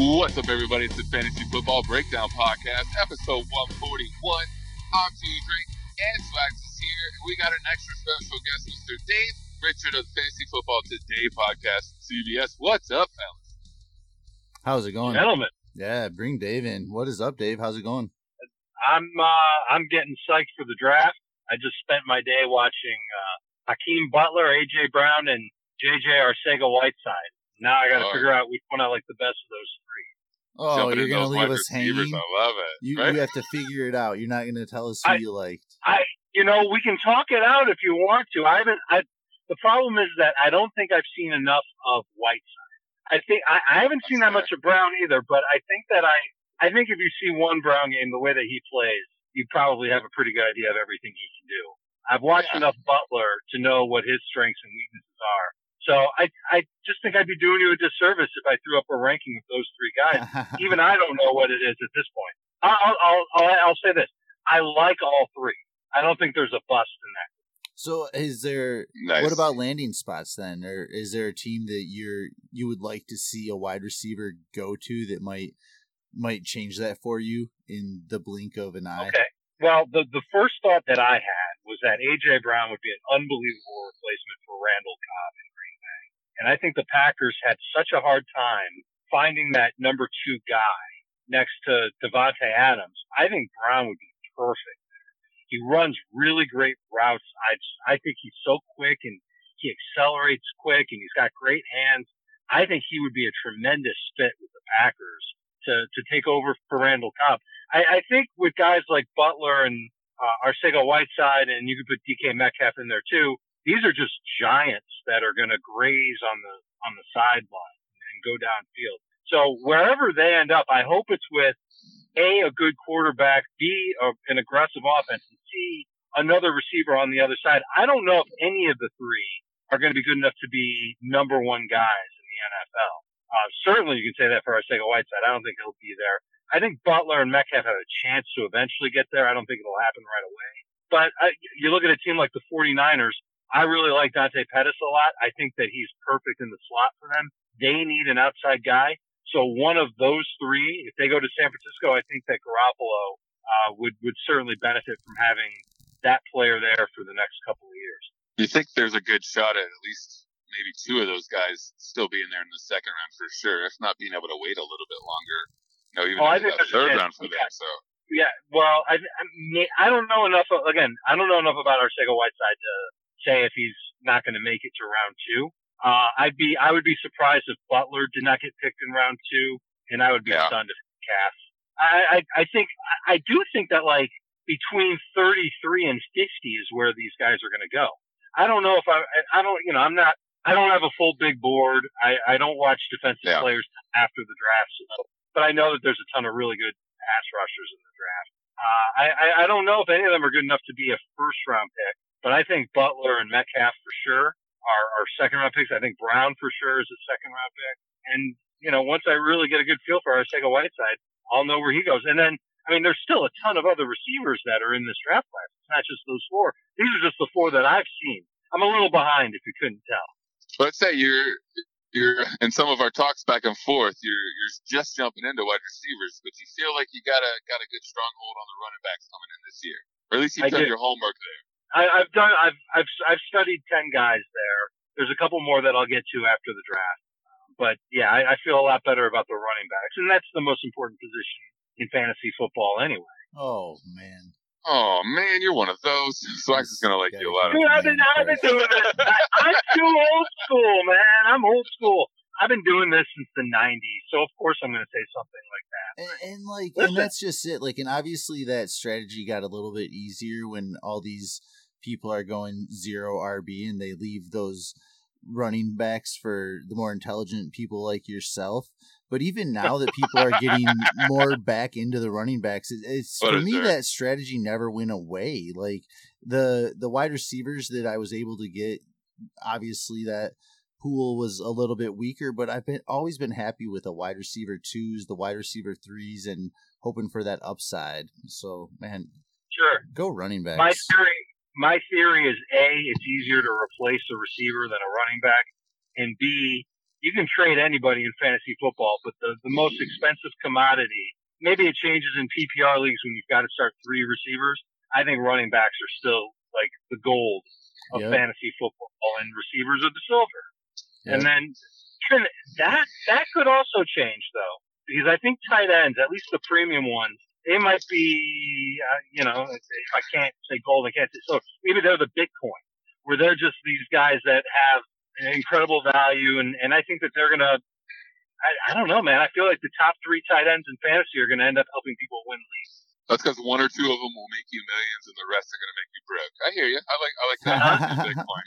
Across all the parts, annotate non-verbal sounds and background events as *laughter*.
What's up, everybody? It's the Fantasy Football Breakdown Podcast, episode 141. I'm T. Drake, and Swags is here. And we got an extra special guest, Mr. Dave Richard of the Fantasy Football Today podcast, CBS. What's up, fellas? How's it going? Gentlemen, Yeah, bring Dave in. What is up, Dave? How's it going? I'm uh, I'm getting psyched for the draft. I just spent my day watching uh, Hakeem Butler, AJ Brown, and JJ Arcega Whiteside. Now I got to Oh. figure out which one I like the best of those three. Oh, Jumping you're gonna leave us hanging. I love it. You, right? you have to figure it out. You're not gonna tell us who I- you liked. I, you know, we can talk it out if you want to. I haven't. I, the problem is that I don't think I've seen enough of Whiteside. I think I, I haven't seen that much of Brown either. But I think that I I think if you see one Brown game, the way that he plays, you probably have a pretty good idea of everything he can do. I've watched Yeah. enough Butler to know what his strengths and weaknesses are. So I I just think I'd be doing you a disservice if I threw up a ranking of those three guys. *laughs* Even I don't know what it is at this point. I'll I'll I'll, I'll say this: I like all three. I don't think there's a bust in that. so, is there? nice. What about landing spots then? Or is there a team that you're you would like to see a wide receiver go to that might might change that for you in the blink of an eye? Okay. Well, the the first thought that I had was that AJ Brown would be an unbelievable replacement for Randall Cobb in Green Bay, and I think the Packers had such a hard time finding that number two guy next to Davante Adams. I think Brown would be perfect. He runs really great routes. I just, I think he's so quick and he accelerates quick and he's got great hands. I think he would be a tremendous fit with the Packers to, to take over for Randall Cobb. I, I think with guys like Butler and uh, Arcega Whiteside, and you could put DK Metcalf in there too. These are just giants that are going to graze on the on the sideline and go downfield. So wherever they end up, I hope it's with a a good quarterback, b a, an aggressive offense, and c another receiver on the other side. I don't know if any of the three are going to be good enough to be number one guys in the NFL. Uh, certainly, you can say that for Arcega Whiteside. I don't think he'll be there. I think Butler and Metcalf have a chance to eventually get there. I don't think it'll happen right away. But I, you look at a team like the 49ers, I really like Dante Pettis a lot. I think that he's perfect in the slot for them. They need an outside guy. So one of those three, if they go to San Francisco, I think that Garoppolo uh, would would certainly benefit from having that player there for the next couple of years. Do you think there's a good shot at at least maybe two of those guys still being there in the second round for sure, if not being able to wait a little bit longer? You know, even Oh, I think that there's a third round for them. Yeah. So Yeah, well, I I, mean, I don't know enough. Again, I don't know enough about Arcega Whiteside to say if he's not going to make it to round two. Uh, I'd be I would be surprised if Butler did not get picked in round two, and I would be Yeah. stunned if Cass. I, I I think I do think that like between 33 and 50 is where these guys are going to go. I don't know if I I don't you know I'm not I don't have a full big board. I I don't watch defensive Yeah. players after the draft, so, but I know that there's a ton of really good pass rushers in the draft. Uh, I, I I don't know if any of them are good enough to be a first round pick, but I think Butler and Metcalf for sure are, are second round picks. I think Brown for sure is a second round pick. And you know, once I really get a good feel for Arcega Whiteside, I'll know where he goes. And then I mean, there's still a ton of other receivers that are in this draft class. It's not just those four. These are just the four that I've seen. I'm a little behind if you couldn't tell. let's say you're you're in some of our talks back and forth, you're you're just jumping into wide receivers, but you feel like you got a got a good stronghold on the running backs coming in this year. Or at least you've I done do. your homework there. I, I've done. I've I've I've studied ten guys there. There's a couple more that I'll get to after the draft. But yeah, I, I feel a lot better about the running backs, and that's the most important position in fantasy football anyway. Oh man. Oh man, you're one of those. *laughs* Swags is gonna like you a lot. Dude, I've been I've been doing this. I, I'm too old school, man. I'm old school. I've been doing this since the '90s, so of course I'm going to say something like that. And, and like, Listen. and that's just it. Like, and obviously that strategy got a little bit easier when all these people are going zero RB and they leave those running backs for the more intelligent people like yourself. But even now that people are getting *laughs* more back into the running backs, it, it's What for me there? that strategy never went away. Like the the wide receivers that I was able to get, obviously that pool was a little bit weaker, but I've been always been happy with the wide receiver twos, the wide receiver threes, and hoping for that upside. So man, Sure. go running backs. My theory, my theory is a, it's easier to replace a receiver than a running back, and b, you can trade anybody in fantasy football, but the, the most expensive commodity, maybe it changes in PPR leagues when you've got to start three receivers. I think running backs are still like the gold of yep. fantasy football and receivers are the silver. Yep. And then that, that could also change though, because I think tight ends, at least the premium ones, they might be, uh, you know, if I can't say gold, I can't say so. Maybe they're the Bitcoin, where they're just these guys that have incredible value, and and I think that they're gonna. I, I don't know, man. I feel like the top three tight ends in fantasy are going to end up helping people win leagues. That's because one or two of them will make you millions, and the rest are going to make you broke. I hear you. I like I like that. *laughs* Bitcoin.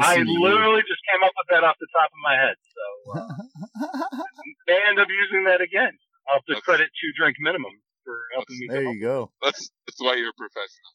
*laughs* I literally just came up with that off the top of my head, so *laughs* uh, may end up using that again. I'll have to credit two drink minimum for helping me. There you go. *laughs* That's that's why you're a professional.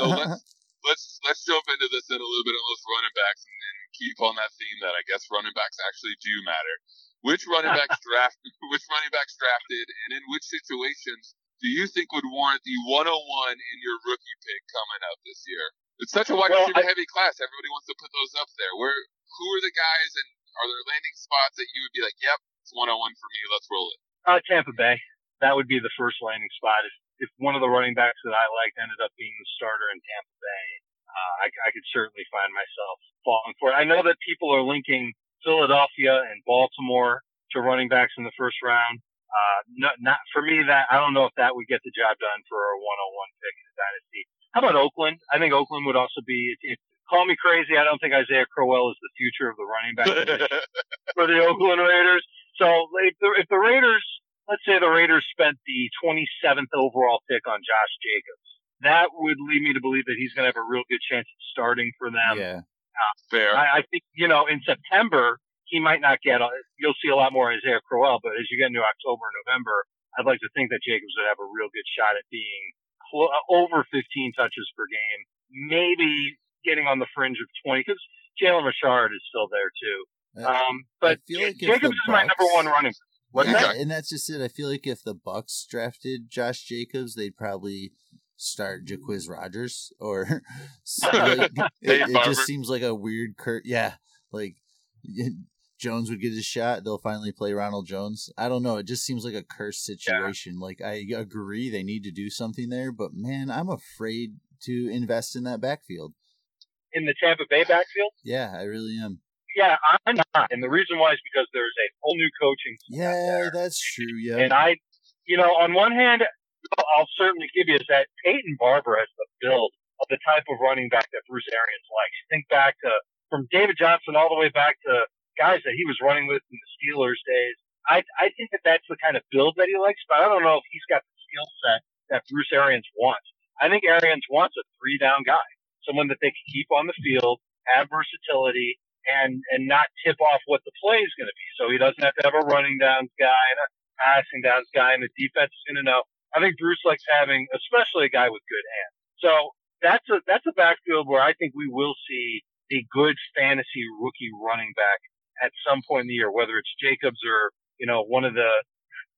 So let's *laughs* let's let's jump into this in a little bit on those running backs and, and keep on that theme that I guess running backs actually do matter. Which running *laughs* backs draft which running backs drafted and in which situations do you think would warrant the 101 in your rookie pick coming up this year? It's such a wide well, receiver heavy class. Everybody wants to put those up there. Where who are the guys and are there landing spots that you would be like, "Yep, it's 101 for me. Let's roll it." Uh, Tampa Bay. That would be the first landing spot. If, if one of the running backs that I liked ended up being the starter in Tampa Bay, uh, I, I could certainly find myself falling for it. I know that people are linking Philadelphia and Baltimore to running backs in the first round. Uh, not, not for me. That I don't know if that would get the job done for a 101 pick in the dynasty. How about Oakland? I think Oakland would also be. If, call me crazy. I don't think Isaiah Crowell is the future of the running back *laughs* for the Oakland Raiders. So if the, if the Raiders let's say the Raiders spent the 27th overall pick on Josh Jacobs. That would lead me to believe that he's going to have a real good chance of starting for them. Yeah. Uh, Fair. I, I, think, you know, in September, he might not get, a, you'll see a lot more Isaiah Crowell, but as you get into October and November, I'd like to think that Jacobs would have a real good shot at being cl- uh, over 15 touches per game, maybe getting on the fringe of 20, because Jalen Richard is still there too. Um, but like Jacobs is my number one running yeah, and that's just it. I feel like if the Bucs drafted Josh Jacobs, they'd probably start Jacquizz Rogers or *laughs* *laughs* like, it, it, just seems like a weird curt. Yeah, like Jones would get his shot. They'll finally play Ronald Jones. I don't know. It just seems like a cursed situation. Yeah. Like I agree they need to do something there, but man, I'm afraid to invest in that backfield. In the Tampa Bay backfield? Yeah, I really am. Yeah, I'm not. And the reason why is because there's a whole new coaching. Yeah, that's true. Yeah. And I, you know, on one hand, I'll certainly give you is that Peyton Barber has the build of the type of running back that Bruce Arians likes. Think back to from David Johnson all the way back to guys that he was running with in the Steelers days. I I think that that's the kind of build that he likes, but I don't know if he's got the skill set that Bruce Arians wants. I think Arians wants a three down guy, someone that they can keep on the field, have versatility, and and not tip off what the play is going to be. So he doesn't have to have a running downs guy and a passing downs guy, and the defense is going to know. I think Bruce likes having, especially a guy with good hands. So that's a that's a backfield where I think we will see a good fantasy rookie running back at some point in the year, whether it's Jacobs or you know one of the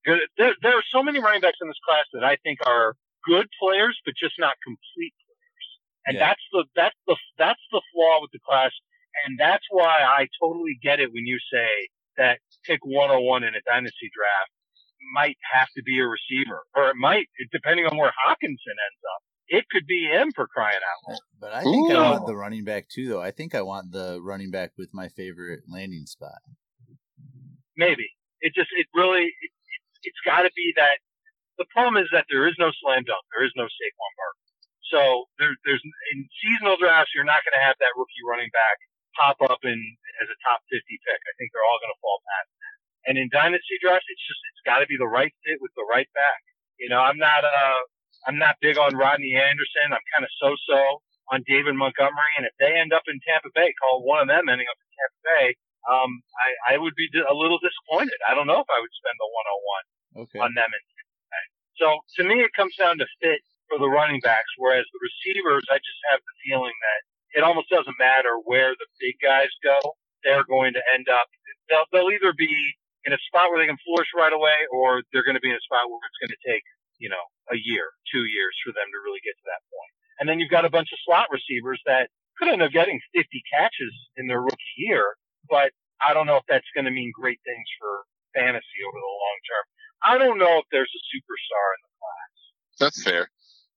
good. There, there are so many running backs in this class that I think are good players, but just not complete players. And yeah. that's the that's the that's the flaw with the class and that's why I totally get it when you say that pick 101 in a dynasty draft might have to be a receiver, or it might, depending on where Hockenson ends up. It could be him for crying out loud. But I think Ooh. I want the running back too, though. I think I want the running back with my favorite landing spot. Maybe it just it really it, it, has got to be that. The problem is that there is no slam dunk. There is no Saquon Barkley. So there, there's in seasonal drafts, you're not going to have that rookie running back pop up in as a top 50 pick. I think they're all going to fall past that. And in dynasty drafts, it's just it's got to be the right fit with the right back. You know, I'm not uh I'm not big on Rodney Anderson. I'm kind of so-so on David Montgomery, and if they end up in Tampa Bay, call one of them ending up in Tampa Bay, um, I, I would be a little disappointed. I don't know if I would spend the 101 okay. on them. In Tampa Bay. So to me, it comes down to fit for the running backs, whereas the receivers, I just have the feeling that it almost doesn't matter where the big guys go. They're going to end up, they'll, they'll either be in a spot where they can flourish right away or they're going to be in a spot where it's going to take, you know, a year, two years for them to really get to that point. And then you've got a bunch of slot receivers that could end up getting 50 catches in their rookie year, but I don't know if that's going to mean great things for fantasy over the long term. I don't know if there's a superstar in the class. That's fair.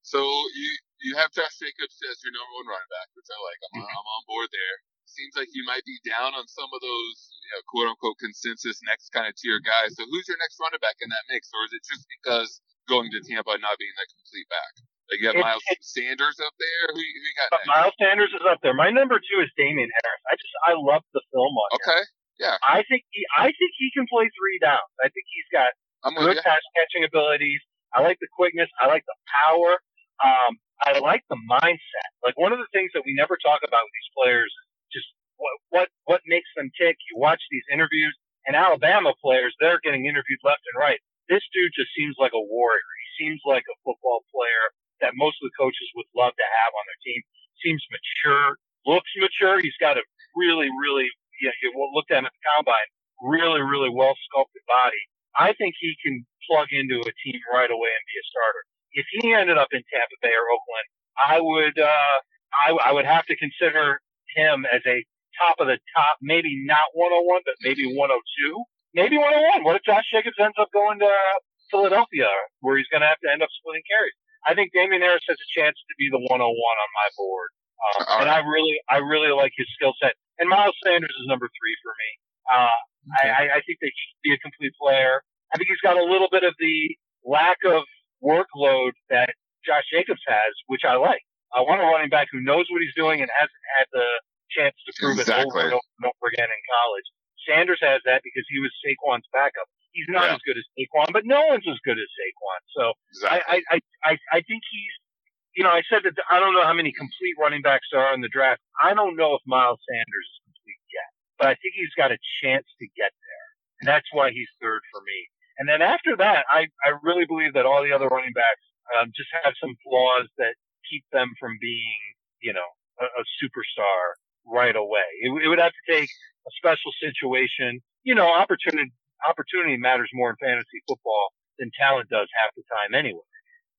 So you you have Josh Jacobs as your number one running back, which I like. I'm, mm-hmm. I'm on board there. Seems like you might be down on some of those you know, quote unquote consensus next kind of tier guys. So who's your next running back in that mix, or is it just because going to Tampa not being that complete back? Like you got Miles Sanders up there. Who, who you got? Next? Miles Sanders is up there. My number two is Damien Harris. I just I love the film on him. Okay. Yeah. I think he I think he can play three downs. I think he's got I'm good pass catching abilities. I like the quickness. I like the power. Um, I like the mindset. Like one of the things that we never talk about with these players is just what what what makes them tick. You watch these interviews, and Alabama players they're getting interviewed left and right. This dude just seems like a warrior. He seems like a football player that most of the coaches would love to have on their team. Seems mature, looks mature. He's got a really, really, you know, you looked at him at the combine, really, really well sculpted body. I think he can plug into a team right away and be a starter. If he ended up in Tampa Bay or Oakland, I would, uh, I, I would have to consider him as a top of the top, maybe not 101, but maybe 102, maybe 101. What if Josh Jacobs ends up going to Philadelphia, where he's going to have to end up splitting carries? I think Damien Harris has a chance to be the 101 on my board. Um, and. I really, I really like his skill set. And Miles Sanders is number three for me. Uh, okay. I, I think they should be a complete player. I think he's got a little bit of the lack of workload that Josh Jacobs has, which I like. I want a running back who knows what he's doing and hasn't had the chance to prove exactly. it over and over and over again in college. Sanders has that because he was Saquon's backup. He's not yeah. as good as Saquon, but no one's as good as Saquon. So exactly. I, I, I, I think he's, you know, I said that I don't know how many complete running backs there are in the draft. I don't know if Miles Sanders is complete yet, but I think he's got a chance to get there. And that's why he's third for me. And then after that, I, I really believe that all the other running backs um, just have some flaws that keep them from being, you know, a, a superstar right away. It, it would have to take a special situation, you know, opportunity opportunity matters more in fantasy football than talent does half the time anyway.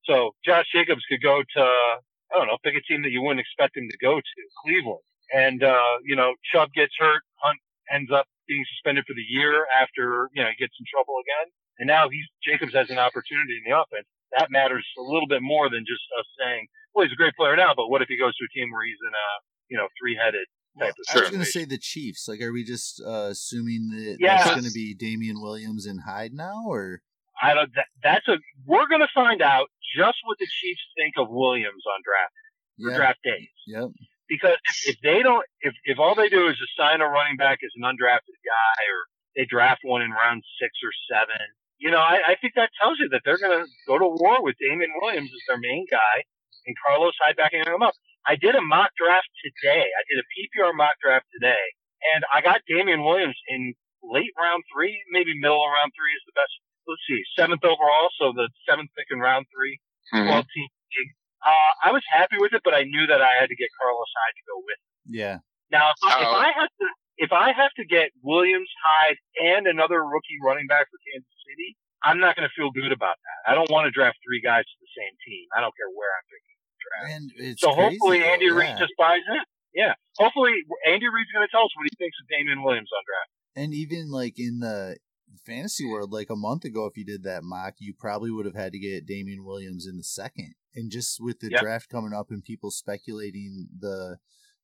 So Josh Jacobs could go to, I don't know, pick a team that you wouldn't expect him to go to, Cleveland. And, uh, you know, Chubb gets hurt, Hunt ends up being suspended for the year after, you know, he gets in trouble again. And now he's, Jacobs has an opportunity in the offense. That matters a little bit more than just us saying, well, he's a great player now, but what if he goes to a team where he's in a, you know, three headed well, I was going to say the Chiefs. Like, are we just uh, assuming that yeah. that's going to be Damien Williams and Hyde now, or I don't. That, that's a. We're going to find out just what the Chiefs think of Williams on draft for draft days. Yep. Because if, if they don't, if if all they do is assign a running back as an undrafted guy, or they draft one in round six or seven, you know, I, I think that tells you that they're going to go to war with Damien Williams as their main guy and Carlos Hyde backing him up. I did a mock draft today. I did a PPR mock draft today, and I got Damien Williams in late round three, maybe middle of round three is the best. Let's see, seventh overall, so the seventh pick in round 3 mm-hmm. 12 team league. Uh, I was happy with it, but I knew that I had to get Carlos Hyde to go with. It. Yeah. Now, if I, if I have to, if I have to get Williams, Hyde, and another rookie running back for Kansas City, I'm not going to feel good about that. I don't want to draft three guys to the same team. I don't care where I'm picking draft. And so hopefully Andy yeah. Reid just buys in. Yeah. Hopefully Andy Reid's going to tell us what he thinks of Damien Williams on draft. And even like in the fantasy world, like a month ago, if you did that mock, you probably would have had to get Damien Williams in the second. And just with the yep. draft coming up and people speculating the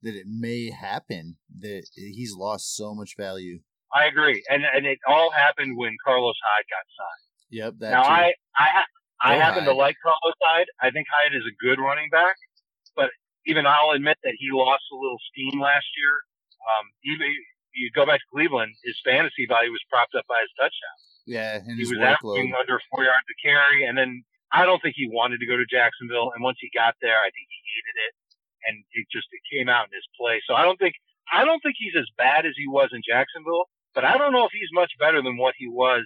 that it may happen, that he's lost so much value. I agree, and and it all happened when Carlos Hyde got signed. Yep. That now too. I I I happen Hyde. to like Carlos Hyde. I think Hyde is a good running back, but even I'll admit that he lost a little steam last year. Um, even you go back to Cleveland, his fantasy value was propped up by his touchdown. Yeah, he was averaging under four yards to carry, and then I don't think he wanted to go to Jacksonville. And once he got there, I think he hated it, and it just it came out in his play. So I don't think I don't think he's as bad as he was in Jacksonville, but I don't know if he's much better than what he was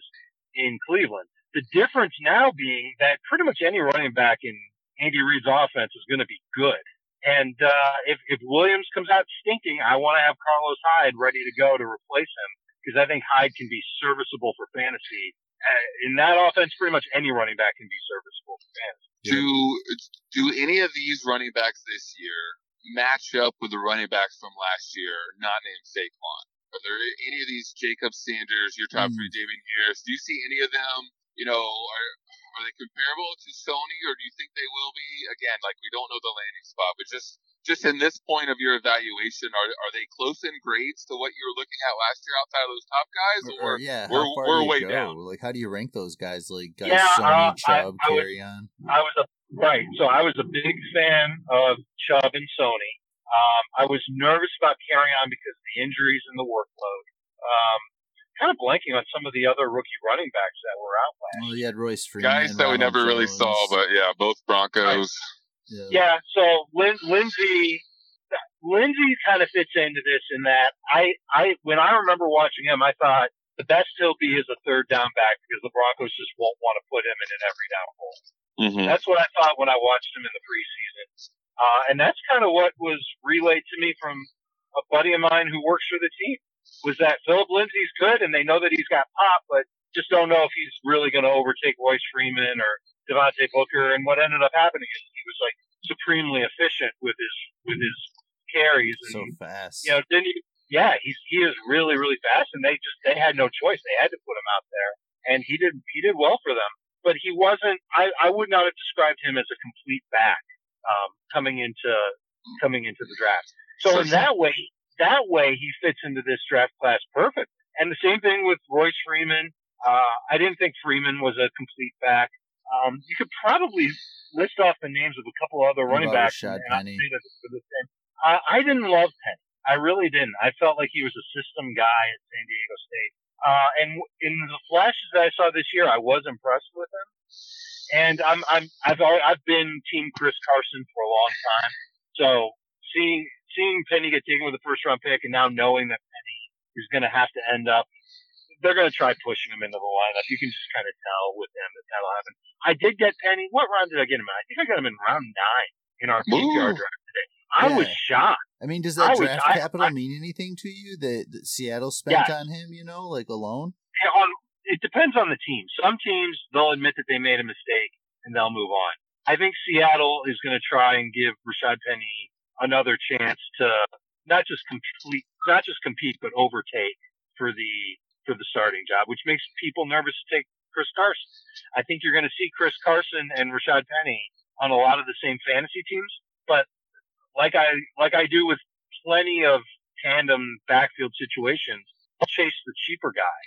in Cleveland. The difference now being that pretty much any running back in Andy Reid's offense is going to be good. And uh, if, if Williams comes out stinking, I want to have Carlos Hyde ready to go to replace him because I think Hyde can be serviceable for fantasy. Uh, in that offense, pretty much any running back can be serviceable for fantasy. Do do any of these running backs this year match up with the running backs from last year, not named Saquon? Are there any of these Jacob Sanders, your top mm. three, Damien Harris? Do you see any of them? You know, are are they comparable to Sony, or do you think they will be? Again, like we don't know the landing spot, but just just in this point of your evaluation, are are they close in grades to what you were looking at last year outside of those top guys, or, or yeah, we're, we're way go? down? Like, how do you rank those guys? Like, guys, yeah, Sony, uh, Chubb, I, I carry was, on. I was a right, so I was a big fan of Chubb and Sony. Um, I was nervous about Kerryon because of the injuries and the workload. Um, kind of blanking on some of the other rookie running backs that were out last. Well, you had Royce Freeman, guys that we never Jones. really saw, but yeah, both Broncos. Right. Yeah. yeah. So Lin- Lindsay, Lindsay kind of fits into this in that I, I, when I remember watching him, I thought the best he'll be is a third down back because the Broncos just won't want to put him in an every down hole. Mm-hmm. That's what I thought when I watched him in the preseason. Uh, and that's kind of what was relayed to me from a buddy of mine who works for the team was that Philip Lindsay's good and they know that he's got pop, but just don't know if he's really going to overtake Royce Freeman or Devontae Booker. And what ended up happening is he was like supremely efficient with his with his carries. And, so fast. You know, didn't he? Yeah, he's he is really really fast, and they just they had no choice. They had to put him out there, and he did he did well for them. But he wasn't. I I would not have described him as a complete back um, coming into coming into the draft. So in that way, that way he fits into this draft class perfect. And the same thing with Royce Freeman. Uh, I didn't think Freeman was a complete back. Um, you could probably list off the names of a couple other running backs. Penny. I, I didn't love Penny. I really didn't. I felt like he was a system guy at San Diego State. Uh, and in the flashes that I saw this year, I was impressed with him. And I'm, I'm, I've, I've been team Chris Carson for a long time. So seeing seeing Penny get taken with a first round pick and now knowing that Penny is going to have to end up, they're going to try pushing him into the lineup. You can just kind of tell with them that that'll happen. I did get Penny. What round did I get him in? I think I got him in round nine in our PPR draft today. I yeah. was shocked. I mean, does that draft was, capital I, mean anything to you that, that Seattle spent on him? You know, like alone. Yeah, on, it depends on the team. Some teams they'll admit that they made a mistake and they'll move on. I think Seattle is going to try and give Rashad Penny another chance to not just complete, not just compete, but overtake for the for the starting job, which makes people nervous to take Chris Carson. I think you're going to see Chris Carson and Rashad Penny on a lot of the same fantasy teams, but like I like I do with plenty of tandem backfield situations, I'll chase the cheaper guy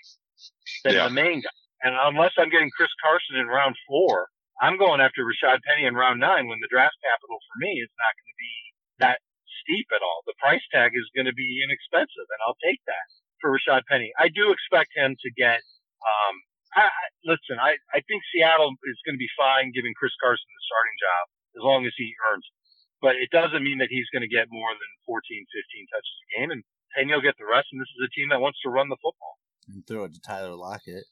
than yeah. the main guy. And unless I'm getting Chris Carson in round four, I'm going after Rashad Penny in round nine when the draft capital for me is not going to be that steep at all. The price tag is going to be inexpensive, and I'll take that for Rashad Penny. I do expect him to get. Um, I, I, listen, I, I think Seattle is going to be fine giving Chris Carson the starting job as long as he earns it. But it doesn't mean that he's going to get more than 14, 15 touches a game, and Penny will get the rest. And this is a team that wants to run the football. And throw it to Tyler Lockett.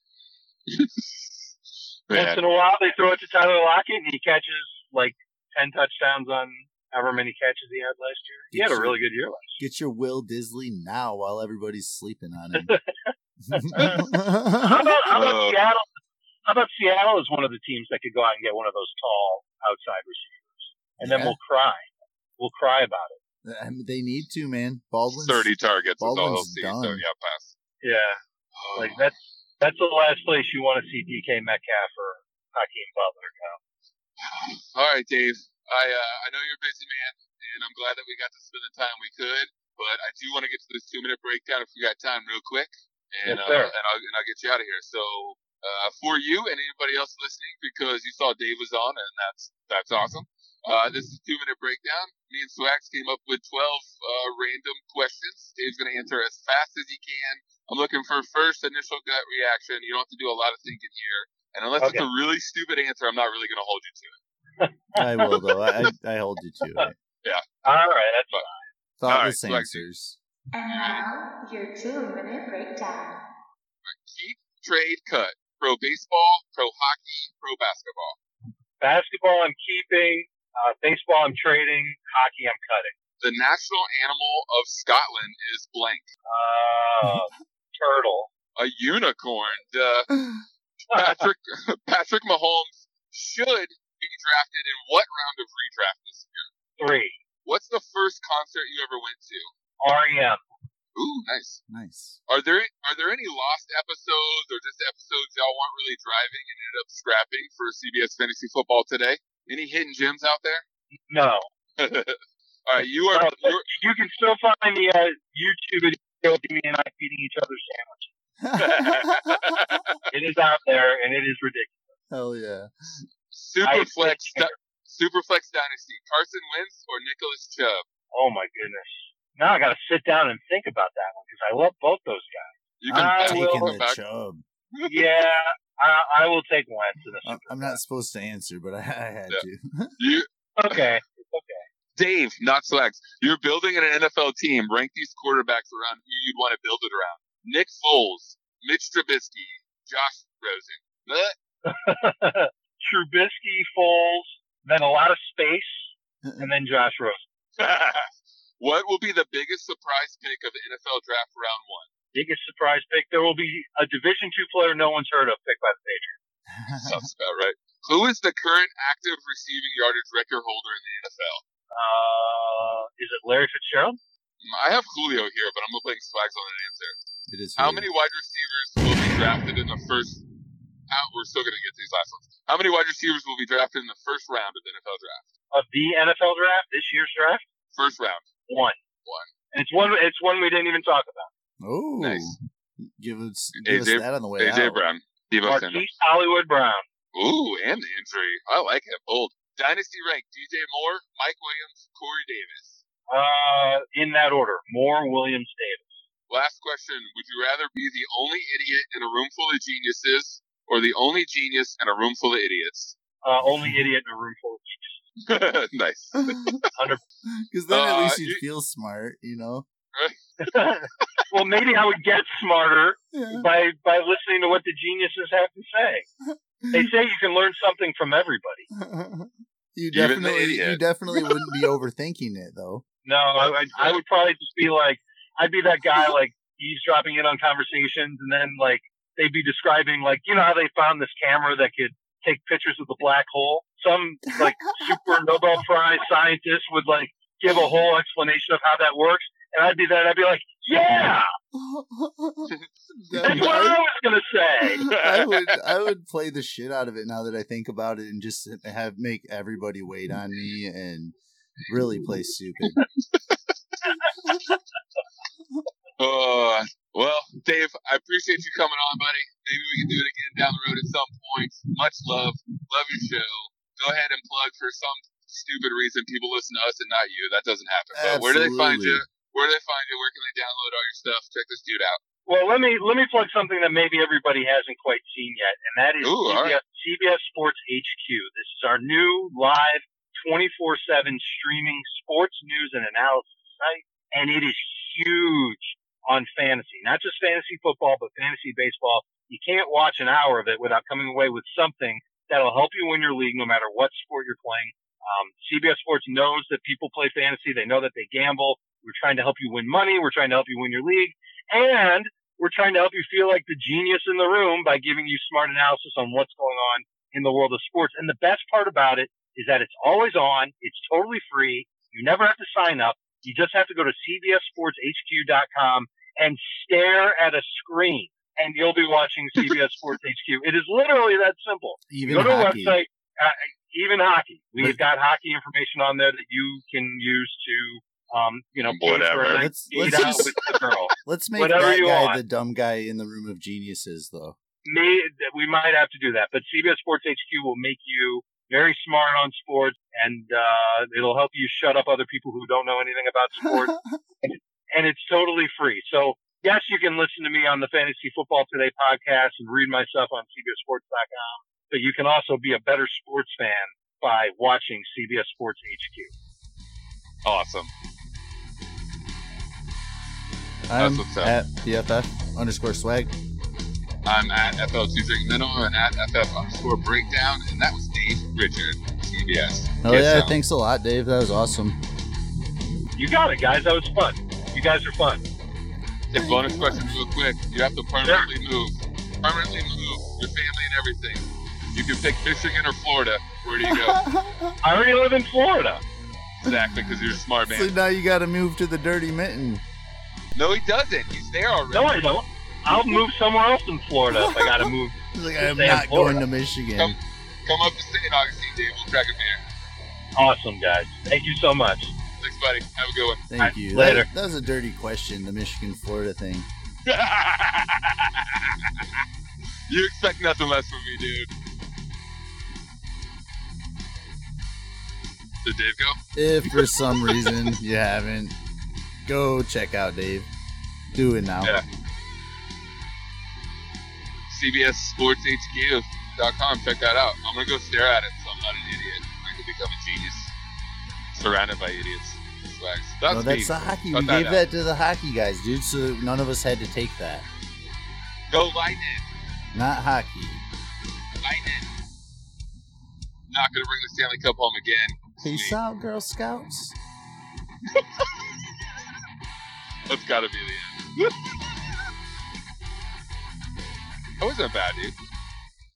*laughs* Once in a while, they throw it to Tyler Lockett, and he catches like 10 touchdowns on however many catches he had last year. He had a really good year last year. Get your Will Dissly now while everybody's sleeping on him. *laughs* how about, how about *laughs* Seattle? How about Seattle is one of the teams that could go out and get one of those tall outside receivers, and yeah. then we'll cry. We'll cry about it. I mean, they need to, man. Baldwin thirty targets. Baldwin's done. So yeah, pass. Yeah, oh. like that's that's the last place you want to see DK Metcalf or Hakeem Butler go. All right, Dave. I uh, I know you're a busy man, and I'm glad that we got to spend the time we could. But I do want to get to this two minute breakdown if we got time, real quick, and yes, uh, and I'll and I'll get you out of here. So uh, for you and anybody else listening, because you saw Dave was on, and that's that's awesome. Uh, this is two minute breakdown. Me and Swags came up with 12 uh, random questions. Dave's going to answer as fast as he can. I'm looking for first initial gut reaction. You don't have to do a lot of thinking here. And unless okay. it's a really stupid answer, I'm not really going to hold you to it. *laughs* I will though. I I hold you to it. Yeah. All right, that's fine. Thoughtless right, answers. And now your two-minute breakdown. Keep, trade, cut. Pro baseball, pro hockey, pro basketball. Basketball, I'm keeping. Uh, baseball, I'm trading. Hockey, I'm cutting. The national animal of Scotland is blank. Uh, *laughs* turtle. A unicorn. Uh, *laughs* Patrick Patrick Mahomes should be drafted in what round of redraft this year? Three. What's the first concert you ever went to? REM. Ooh, nice. Nice. Are there are there any lost episodes or just episodes y'all weren't really driving and ended up scrapping for CBS Fantasy Football today? Any hidden gems out there? No. *laughs* All right, you are. No, you're you can still find the uh, YouTube video of me and I feeding each other sandwiches. *laughs* *laughs* It is out there, and it is ridiculous. Hell yeah. Superflex I- Superflex Dynasty. Carson Wentz or Nicholas Chubb? Oh my goodness! Now I got to sit down and think about that one because I love both those guys. You I'm I back- will- taking the back. Chubb. *laughs* Yeah, I, I will take Wentz in a I'm- I'm not supposed to answer, but I, I had Yeah. to. *laughs* You, Okay, okay. Dave, not Swags. You're building an NFL team. Rank these quarterbacks around who you'd want to build it around. Nick Foles, Mitch Trubisky, Josh Rosen. *laughs* Bleh. Trubisky, Foles, then a lot of space, and then Josh Rosen. *laughs* what will be the biggest surprise pick of the NFL draft round one? Biggest surprise pick. There will be a Division two player no one's heard of picked by the Patriots. *laughs* Sounds about right. Who is the current active receiving yardage record holder in the NFL? Uh, is it Larry Fitzgerald? I have Julio here, but I'm putting Swags on an answer. it is. How Julio. many wide receivers will be drafted in the first? How, we're still going to get these last ones. How many wide receivers will be drafted in the first round of the NFL draft? Of the NFL draft, this year's draft, First round. one. One. And it's one. It's one we didn't even talk about. Oh, Nice. give us give AJ us that on the way AJ out. Brown. Deebo Samuel. Marquise Hollywood Brown. Ooh, and the injury. I like it. Bold. Dynasty rank: DJ Moore, Mike Williams, Corey Davis. Uh, in that order: Moore, Williams, Davis. Last question: Would you rather be the only idiot in a room full of geniuses, or the only genius in a room full of idiots? Uh, only idiot in a room full of geniuses. *laughs* *laughs* nice. Because then at Uh, least you'd you- feel smart, you know. *laughs* well, maybe I would get smarter Yeah. by by listening to what the geniuses have to say. They say you can learn something from everybody. you definitely, idiot. you definitely wouldn't be overthinking it though. No, I, I, I would probably just be like, I'd be that guy like eavesdropping in on conversations, and then like they'd be describing like, you know how they found this camera that could take pictures of the black hole. Some like *laughs* super Nobel Prize scientist would like give a whole explanation of how that works, and I'd be that. I'd be like, yeah, That- that's what I was gonna say. I *laughs* would I would play the shit out of it now that I think about it and just have make everybody wait on me and really play stupid. Uh, *laughs* well, Dave, I appreciate you coming on, buddy. Maybe we can do it again down the road at some point. Much love. Love your show. Go ahead and plug for some stupid reason people listen to us and not you. That doesn't happen. But where do they find you? Where do they find you? Where can they download all your stuff? Check this dude out. Well, let me let me plug something that maybe everybody hasn't quite seen yet, and that is Ooh, all CBS, CBS Sports HQ. This is our new live, twenty four seven streaming sports news and analysis site, and it is huge on fantasy, not just fantasy football, but fantasy baseball. You can't watch an hour of it without coming away with something that'll help you win your league, no matter what sport you're playing. Um, CBS Sports knows that people play fantasy. They know that they gamble. We're trying to help you win money. We're trying to help you win your league. And we're trying to help you feel like the genius in the room by giving you smart analysis on what's going on in the world of sports. And the best part about it is that it's always on. It's totally free. You never have to sign up. You just have to go to cbssportshq.com and stare at a screen and you'll be watching *laughs* CBS Sports HQ. It is literally that simple. Even go to hockey. a website, uh, even hockey. We've got hockey information on there that you can use to, um, you know, Whatever. for a night Let's let's just with the girl. *laughs* let's make whatever that you guy want. the dumb guy in the room of geniuses though. May, we might have to do that, but CBS Sports HQ will make you very smart on sports, and uh, it'll help you shut up other people who don't know anything about sports. *laughs* and it's totally free. So yes, you can listen to me on the Fantasy Football Today podcast and read my stuff on CBSSports.com, but you can also be a better sports fan by watching CBS Sports HQ. Awesome. I'm what's at DFF underscore swag. I'm at FL2 Drink Minimum and at FF underscore Breakdown, and that was Dave Richard, CBS. Oh Get yeah, some. thanks a lot, Dave. That was awesome. You got it, guys. That was fun. You guys are fun. And bonus question, real quick: You have to permanently move, permanently move your family and everything. You can pick Michigan or Florida. Where do you go? *laughs* I already live in Florida. exactly, because you're a smart So man. now you got to move to the dirty mitten. No, he doesn't. He's there already. No, I don't. I'll move somewhere else in Florida if I got to move. *laughs* He's like, I'm not Florida. going to Michigan. Come- Come up to St. Augustine, Dave. We'll crack a beer. Awesome, guys. Thank you so much. Thanks, buddy. Have a good one. Thank Alright, you. later. That, that was a dirty question, the Michigan Florida thing. *laughs* you expect nothing less from me, dude. Did Dave go? If for some reason *laughs* you haven't, go check out Dave. Do it now. Yeah. CBSSportsHQ.com. Check that out. I'm gonna go stare at it, so I'm not an idiot. I can become a genius. Surrounded by idiots. Swags. That's, No, that's the hockey. Cut We that gave out. that to the hockey guys, dude. So none of us had to take that. Go Lightning. Not hockey. Lightning. Not gonna bring the Stanley Cup home again. Peace Sweet. out, Girl Scouts. *laughs* That's gotta be the end. *laughs* that wasn't bad, dude.